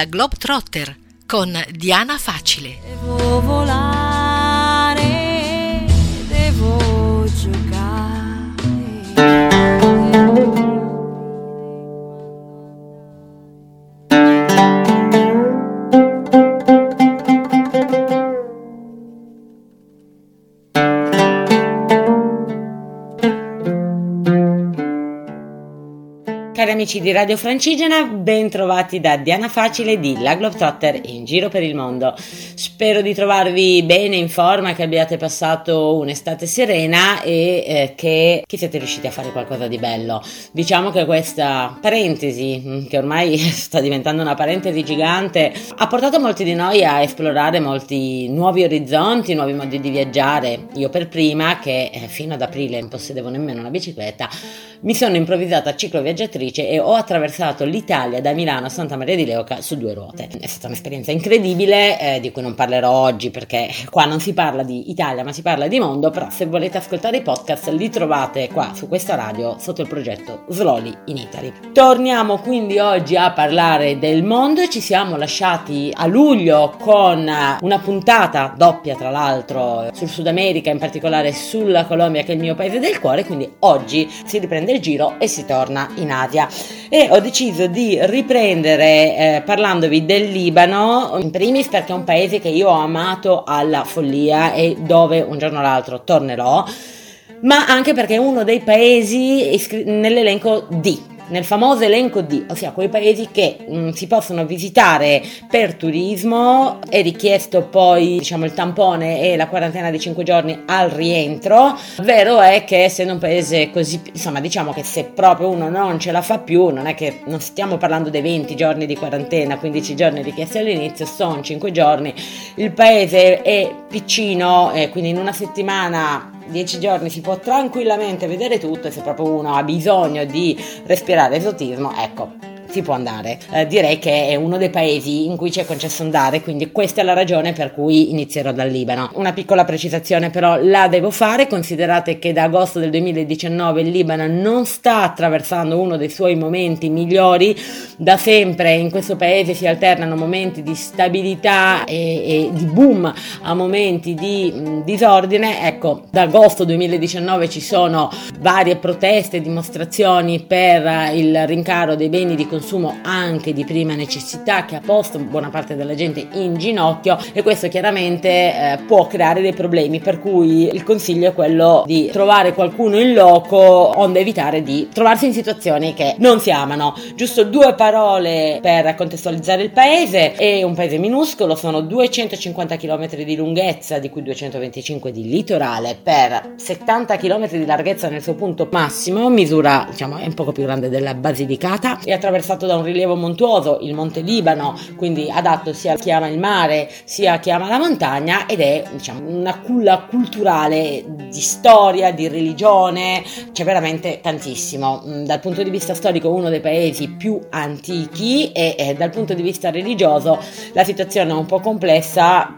alla Globetrotter con Diana Facile. Amici di Radio Francigena, ben trovati da Diana Facile di La Globetrotter in giro per il mondo. Spero di trovarvi bene in forma, che abbiate passato un'estate serena e eh, che, che siete riusciti a fare qualcosa di bello. Diciamo che questa parentesi, mm, che ormai sta diventando una parentesi gigante, ha portato molti di noi a esplorare molti nuovi orizzonti, nuovi modi di viaggiare. Io per prima, che eh, fino ad aprile non possedevo nemmeno una bicicletta, mi sono improvvisata cicloviaggiatrice e ho attraversato l'Italia da Milano a Santa Maria di Leuca su due ruote. È stata un'esperienza incredibile, eh, di cui non parlerò oggi perché qua non si parla di Italia ma si parla di mondo, però se volete ascoltare i podcast li trovate qua su questa radio sotto il progetto Slowly in Italy. Torniamo quindi oggi a parlare del mondo, ci siamo lasciati a luglio con una puntata doppia tra l'altro sul Sud America, in particolare sulla Colombia che è il mio paese del cuore, quindi oggi si riprende il giro e si torna in Asia e ho deciso di riprendere eh, parlandovi del Libano, in primis perché è un paese che io ho amato alla follia e dove un giorno o l'altro tornerò, ma anche perché è uno dei paesi iscri- nell'elenco D nel famoso elenco D, ossia quei paesi che mh, mm, si possono visitare per turismo, è richiesto poi diciamo il tampone e la quarantena di 5 giorni al rientro. Vero è che essendo un paese così, insomma diciamo che se proprio uno non ce la fa più, non è che non stiamo parlando dei 20 giorni di quarantena, 15 giorni richiesti all'inizio, sono 5 giorni, il paese è piccino, eh, quindi in una settimana 10 giorni si può tranquillamente vedere tutto e se proprio uno ha bisogno di respirare esotismo, ecco, si può andare. Eh, direi che è uno dei paesi in cui ci è concesso andare, quindi questa è la ragione per cui inizierò dal Libano. Una piccola precisazione però la devo fare, considerate che da agosto del 2019 il Libano non sta attraversando uno dei suoi momenti migliori, da sempre in questo paese si alternano momenti di stabilità e, e di boom a momenti di mh, disordine, ecco, da agosto 2019 ci sono varie proteste dimostrazioni per il rincaro dei beni di consumo consumo anche di prima necessità che ha posto buona parte della gente in ginocchio e questo chiaramente eh, può creare dei problemi per cui il consiglio è quello di trovare qualcuno in loco onde evitare di trovarsi in situazioni che non si amano. Giusto due parole per contestualizzare il paese, è un paese minuscolo, sono 250 km di lunghezza di cui 225 di litorale per 70 km di larghezza nel suo punto massimo, misura diciamo è un poco più grande della Basilicata e attraverso attraversato da un rilievo montuoso, il Monte Libano, quindi adatto sia a chi ama il mare sia a chi ama la montagna ed è diciamo, una culla culturale di storia, di religione, c'è veramente tantissimo. Mm, dal punto di vista storico uno dei paesi più antichi e, e dal punto di vista religioso la situazione è un po' complessa,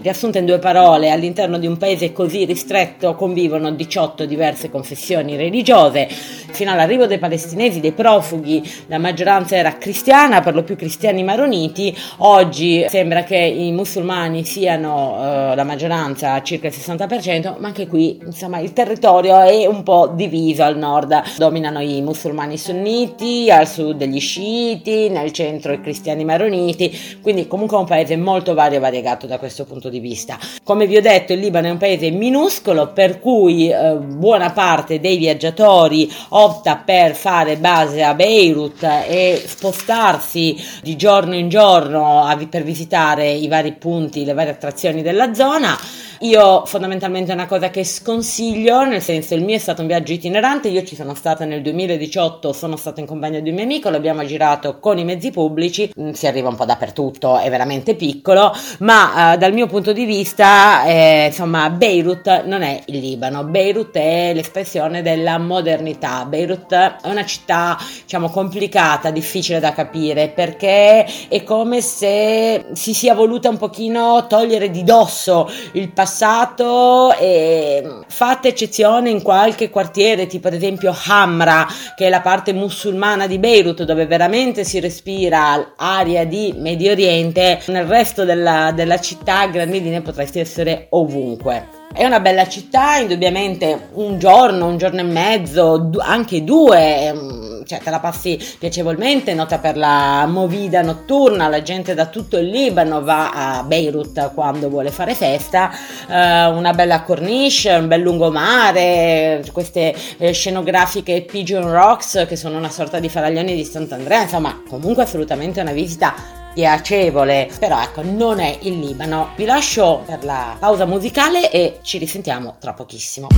riassunta in due parole, all'interno di un paese così ristretto convivono 18 diverse confessioni religiose, fino all'arrivo dei palestinesi, dei profughi, la maggioranza era cristiana, per lo più cristiani maroniti, oggi sembra che i musulmani siano eh, la maggioranza, circa il 60%, ma anche qui insomma il territorio è un po' diviso al nord, dominano i musulmani sunniti, al sud degli sciiti, nel centro i cristiani maroniti, quindi comunque è un paese molto vario e variegato da questo punto di vista. Come vi ho detto il Libano è un paese minuscolo per cui eh, buona parte dei viaggiatori opta per fare base a Beirut e spostarsi di giorno in giorno a, per visitare i vari punti, le varie attrazioni della zona io fondamentalmente è una cosa che sconsiglio, nel senso il mio è stato un viaggio itinerante, io ci sono stata nel 2018, sono stata in compagnia di un mio amico, l'abbiamo girato con i mezzi pubblici, mm, si arriva un po' dappertutto, è veramente piccolo, ma eh, dal mio punto di vista, eh, insomma, Beirut non è il Libano, Beirut è l'espressione della modernità, Beirut è una città, diciamo, complicata, difficile da capire, perché è come se si sia voluta un pochino togliere di dosso il passato passato e fatte eccezione in qualche quartiere, tipo ad esempio Hamra, che è la parte musulmana di Beirut, dove veramente si respira aria di Medio Oriente, nel resto della, della città a grandi linee potresti essere ovunque. È una bella città, indubbiamente un giorno, un giorno e mezzo, anche due, mm, cioè te la passi piacevolmente, nota per la movida notturna, la gente da tutto il Libano va a Beirut quando vuole fare festa, eh, una bella corniche, un bel lungomare, queste eh, scenografiche Pigeon Rocks che sono una sorta di faraglioni di Sant'Andrea, insomma comunque assolutamente una visita piacevole, però ecco, non è il Libano. Vi lascio per la pausa musicale e ci risentiamo tra pochissimo.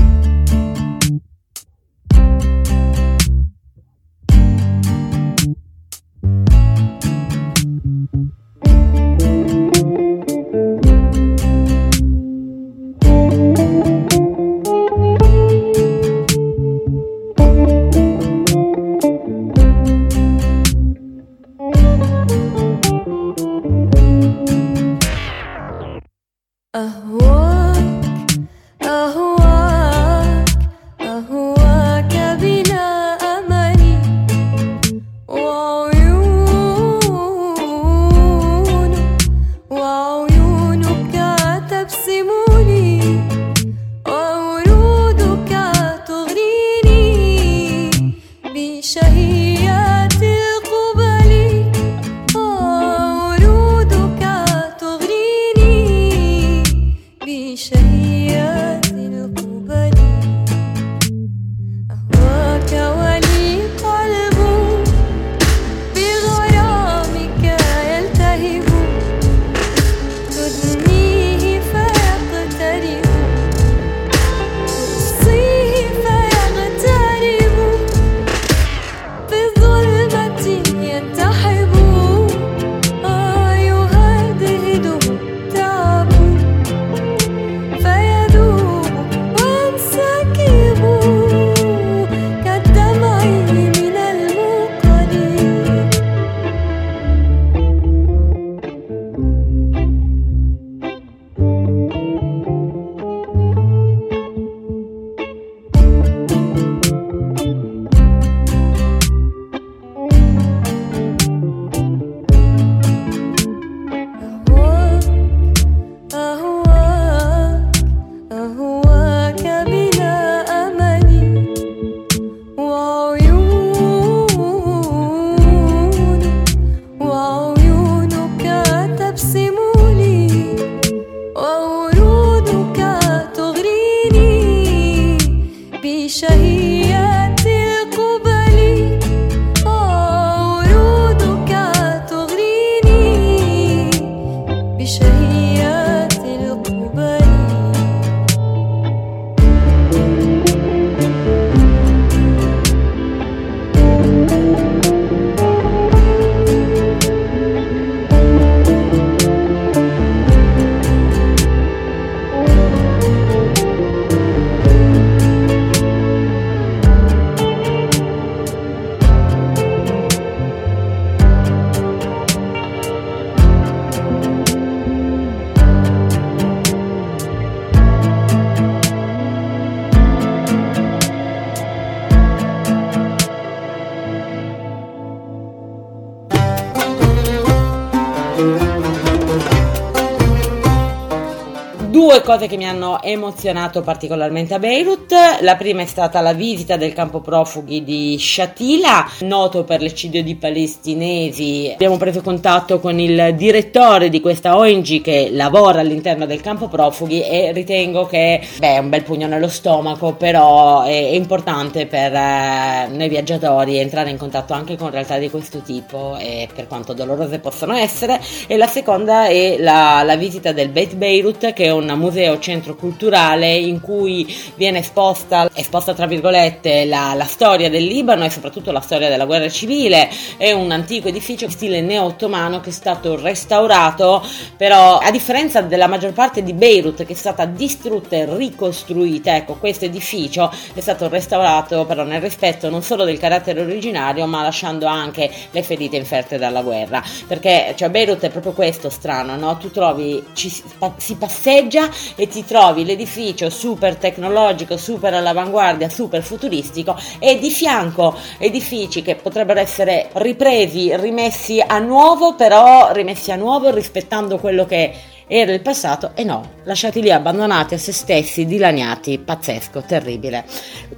Cose che mi hanno emozionato particolarmente a Beirut. La prima è stata la visita del campo profughi di Shatila, noto per l'eccidio di palestinesi. Abbiamo preso contatto con il direttore di questa ONG che lavora all'interno del campo profughi e ritengo che beh, è un bel pugno nello stomaco, però è, importante per eh, noi viaggiatori entrare in contatto anche con realtà di questo tipo e per quanto dolorose possono essere. E la seconda è la, la visita del Beit Beirut, che è un museo museo centro culturale in cui viene esposta, esposta tra virgolette, la, la, storia del Libano e soprattutto la storia della guerra civile. È un antico edificio stile neo-ottomano che è stato restaurato, però a differenza della maggior parte di Beirut che è stata distrutta e ricostruita, ecco, questo edificio è stato restaurato però nel rispetto non solo del carattere originario, ma lasciando anche le ferite inferte dalla guerra. Perché cioè, Beirut è proprio questo strano, no? Tu trovi, ci, si passeggia spiaggia e ti trovi l'edificio super tecnologico, super all'avanguardia, super futuristico e di fianco edifici che potrebbero essere ripresi, rimessi a nuovo, però rimessi a nuovo rispettando quello che era il passato e no, lasciati lì abbandonati a se stessi, dilaniati, pazzesco, terribile.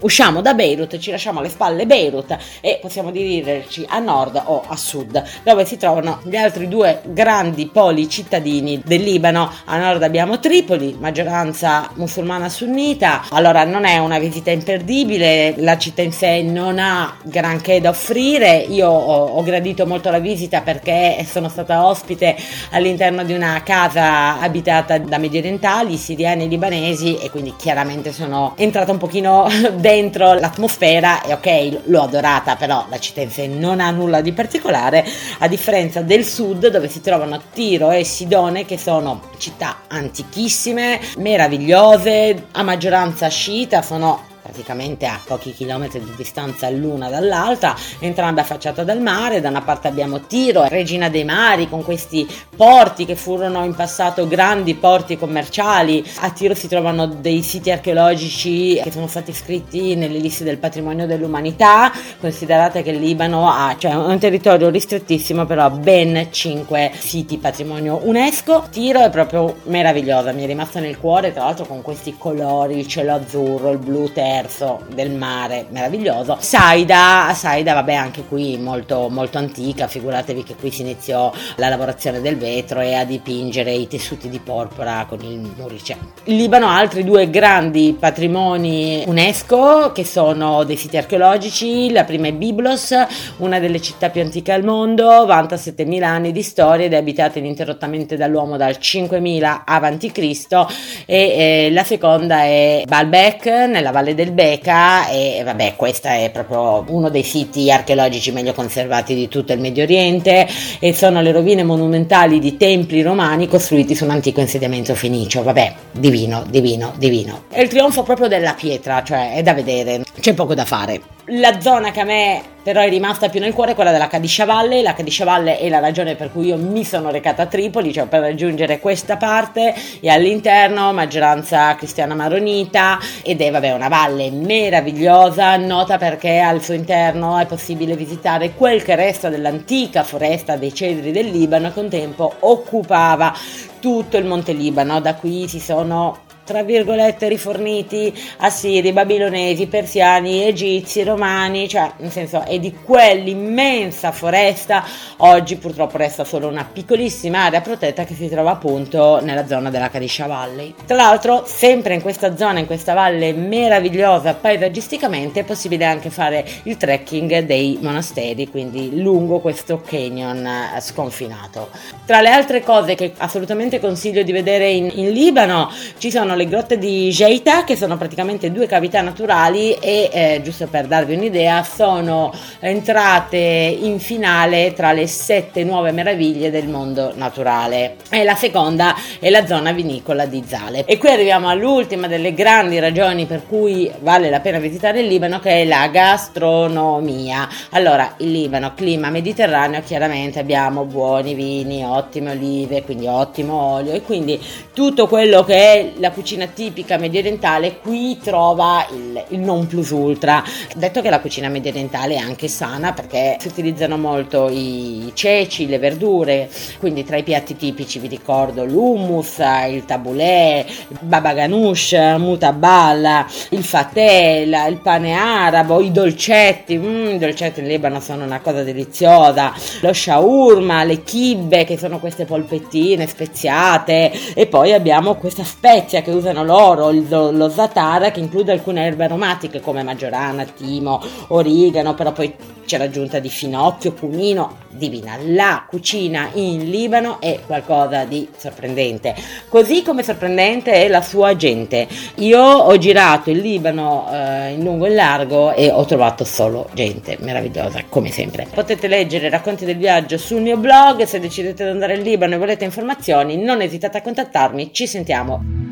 Usciamo da Beirut, ci lasciamo alle spalle Beirut e possiamo dirigerci a nord o a sud, dove si trovano gli altri due grandi poli cittadini del Libano. A nord abbiamo Tripoli, maggioranza musulmana sunnita. Allora non è una visita imperdibile, la città in sé non ha granché da offrire. Io ho, ho gradito molto la visita perché sono stata ospite all'interno di una casa abitata da medio orientali, siriani e libanesi e quindi chiaramente sono entrata un pochino dentro l'atmosfera e ok, l'ho adorata, però la città in sé non ha nulla di particolare, a differenza del sud dove si trovano Tiro e Sidone che sono città antichissime, meravigliose, a maggioranza sciita, sono praticamente a pochi chilometri di distanza l'una dall'altra, entrambe affacciate dal mare, da una parte abbiamo Tiro, regina dei mari, con questi porti che furono in passato grandi porti commerciali, a Tiro si trovano dei siti archeologici che sono stati iscritti nelle liste del patrimonio dell'umanità, considerate che il Libano ha cioè, un territorio ristrettissimo, però ha ben 5 siti patrimonio UNESCO, Tiro è proprio meravigliosa, mi è rimasta nel cuore, tra l'altro con questi colori, il cielo azzurro, il blu terra, verso del mare meraviglioso. Saida, Saida vabbè anche qui molto, molto antica, figuratevi che qui si iniziò la lavorazione del vetro e a dipingere i tessuti di porpora con il murice. Il Libano ha altri due grandi patrimoni UNESCO che sono dei siti archeologici, la prima è Biblos, una delle città più antiche al mondo, vanta 7000 anni di storia ed è abitata ininterrottamente dall'uomo dal 5000 a.C. e eh, la seconda è Baalbek nella valle del Beca e vabbè questo è proprio uno dei siti archeologici meglio conservati di tutto il Medio Oriente e sono le rovine monumentali di templi romani costruiti su un antico insediamento fenicio, vabbè divino, divino, divino. È il trionfo proprio della pietra, cioè è da vedere, c'è poco da fare. La zona che a me però è rimasta più nel cuore è quella della Cadiscia Valle. La Cadiscia Valle è la ragione per cui io mi sono recata a Tripoli, cioè per raggiungere questa parte e all'interno maggioranza cristiana maronita ed è vabbè una valle meravigliosa, nota perché al suo interno è possibile visitare quel che resta dell'antica foresta dei cedri del Libano che un tempo occupava tutto il Monte Libano. Da qui si sono tra virgolette riforniti assiri, babilonesi, persiani, egizi, romani, cioè nel senso è di quell'immensa foresta, oggi purtroppo resta solo una piccolissima area protetta che si trova appunto nella zona della Kadisha Valley. Tra l'altro sempre in questa zona, in questa valle meravigliosa paesaggisticamente è possibile anche fare il trekking dei monasteri, quindi lungo questo canyon eh, sconfinato. Tra le altre cose che assolutamente consiglio di vedere in, in Libano ci sono le grotte di Geita che sono praticamente due cavità naturali e eh, giusto per darvi un'idea sono entrate in finale tra le sette nuove meraviglie del mondo naturale. E la seconda è la zona vinicola di Zale. E qui arriviamo all'ultima delle grandi ragioni per cui vale la pena visitare il Libano che è la gastronomia. Allora il Libano clima mediterraneo chiaramente abbiamo buoni vini ottime olive quindi ottimo olio. E quindi tutto quello che è la cucina cucina tipica medio orientale qui trova il, il non plus ultra. Detto che la cucina medio orientale è anche sana perché si utilizzano molto i ceci, le verdure, quindi tra i piatti tipici vi ricordo l'hummus, il tabulè, baba ganoush, mutabal, il fatè, il pane arabo, i dolcetti, mm, i dolcetti in Libano sono una cosa deliziosa, lo shawarma, le kibbe che sono queste polpettine speziate e poi abbiamo questa spezia che usano loro, lo, lo zatara che include alcune erbe aromatiche come maggiorana, timo, origano, però poi c'è l'aggiunta di finocchio, cumino, divina. La cucina in Libano è qualcosa di sorprendente, così come sorprendente è la sua gente. Io ho girato il Libano eh, in lungo e in largo e ho trovato solo gente meravigliosa, come sempre. Potete leggere i racconti del viaggio sul mio blog, se decidete di andare in Libano e volete informazioni non esitate a contattarmi, ci sentiamo.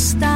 Non